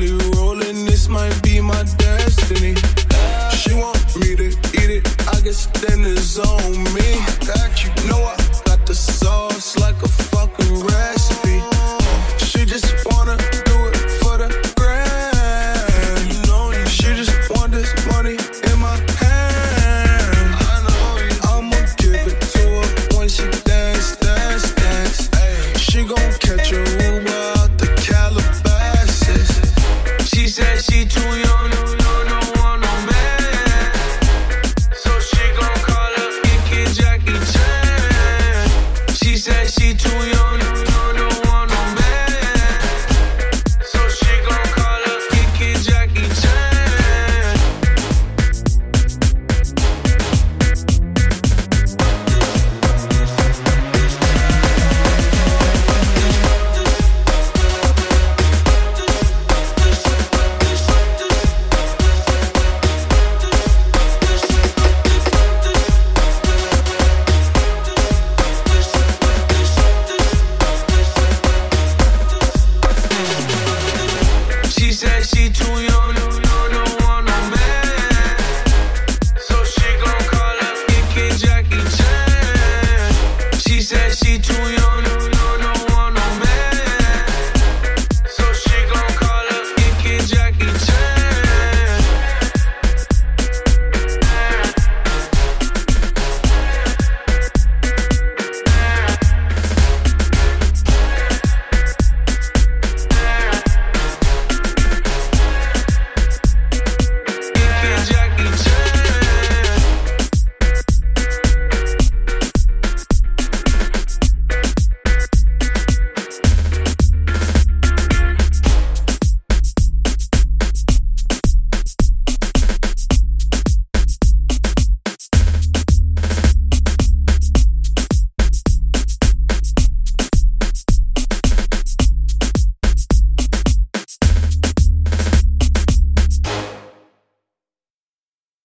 girl rolling, this might be my destiny. She want me to eat it, I guess then it's on me. That You know I got the sauce like a fucking recipe. She just wanna do it for the grand. You know, she just want this money in my hand. I know I'ma give it to her when she dance, dance, dance. She gon' catch a too young.